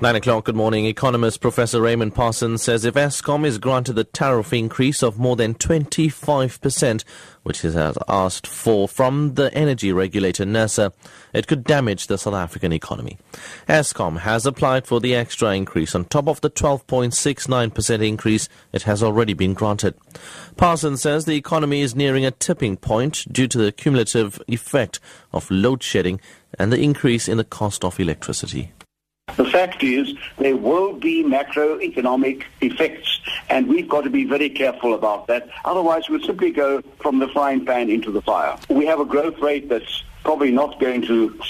Nine o'clock, good morning. Economist Professor Raymond Parsons says if Eskom is granted the tariff increase of more than 25%, which it has asked for from the energy regulator NERSA, it could damage the South African economy. Eskom has applied for the extra increase on top of the 12.69% increase it has already been granted. Parsons says the economy is nearing a tipping point due to the cumulative effect of load shedding and the increase in the cost of electricity. The fact is there will be macroeconomic effects and we've got to be very careful about that. Otherwise we'll simply go from the frying pan into the fire. We have a growth rate that's probably not going to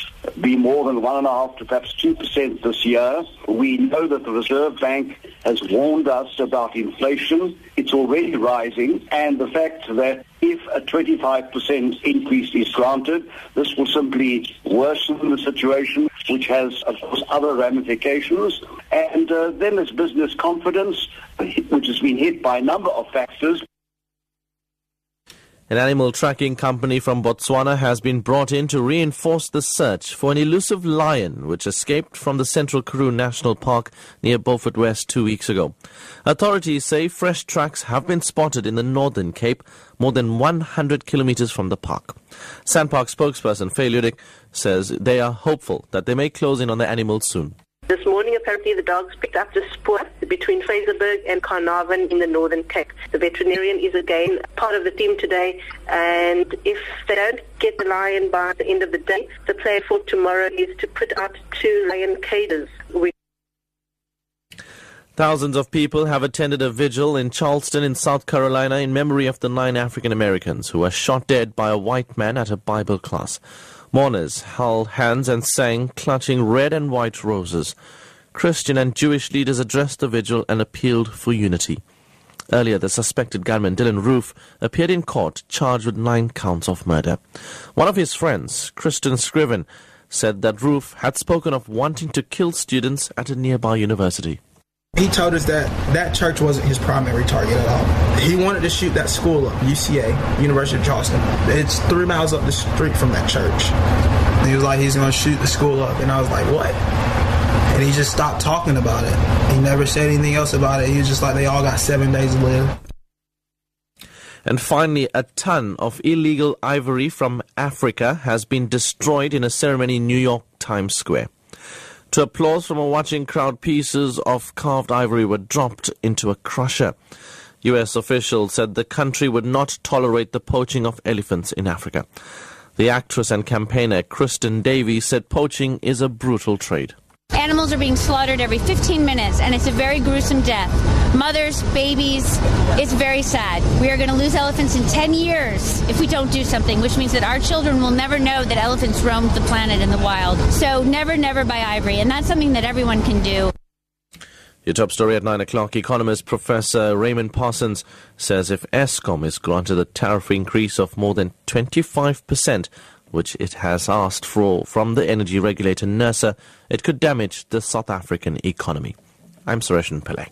be more than one and a half to perhaps two percent this year. We know that the Reserve Bank has warned us about inflation. It's already rising, and the fact that if a 25% increase is granted, this will simply worsen the situation, which has, of course, other ramifications. And uh, then there's business confidence, which has been hit by a number of factors. An animal tracking company from Botswana has been brought in to reinforce the search for an elusive lion which escaped from the Central Karoo National Park near Beaufort West two weeks ago. Authorities say fresh tracks have been spotted in the Northern Cape, more than 100 kilometers from the park. SANPark spokesperson Faye Ludik says they are hopeful that they may close in on the animal soon. This morning, apparently, the dogs picked up the spoor between Fraserburg and Carnarvon in the Northern Cape. The veterinarian is again part of the team today, and if they don't get the lion by the end of the day, the plan for tomorrow is to put out two lion cages. Thousands of people have attended a vigil in Charleston in South Carolina in memory of the nine African Americans who were shot dead by a white man at a Bible class. Mourners held hands and sang, clutching red and white roses. Christian and Jewish leaders addressed the vigil and appealed for unity. Earlier, the suspected gunman, Dylann Roof, appeared in court charged with nine counts of murder. One of his friends, Christon Scriven, said that Roof had spoken of wanting to kill students at a nearby university. He told us that that church wasn't his primary target at all. He wanted to shoot that school up, UCA, University of Charleston. It's three miles up the street from that church. And he was like, he's going to shoot the school up. And I was like, what? And he just stopped talking about it. He never said anything else about it. He was just like, they all got seven days to live. And finally, a ton of illegal ivory from Africa has been destroyed in a ceremony in New York Times Square. To applause from a watching crowd, pieces of carved ivory were dropped into a crusher. U.S. officials said the country would not tolerate the poaching of elephants in Africa. The actress and campaigner Kristin Davis said poaching is a brutal trade. Animals are being slaughtered every 15 minutes, and it's a very gruesome death. Mothers, babies, it's very sad. We are going to lose elephants in 10 years if we don't do something, which means that our children will never know that elephants roamed the planet in the wild. So, never, never buy ivory, and that's something that everyone can do. Your top story at 9 o'clock. Economist Professor Raymond Parsons says if Eskom is granted a tariff increase of more than 25%, which it has asked for from the energy regulator NERSA, it could damage the South African economy. I'm Sureshan Pillay.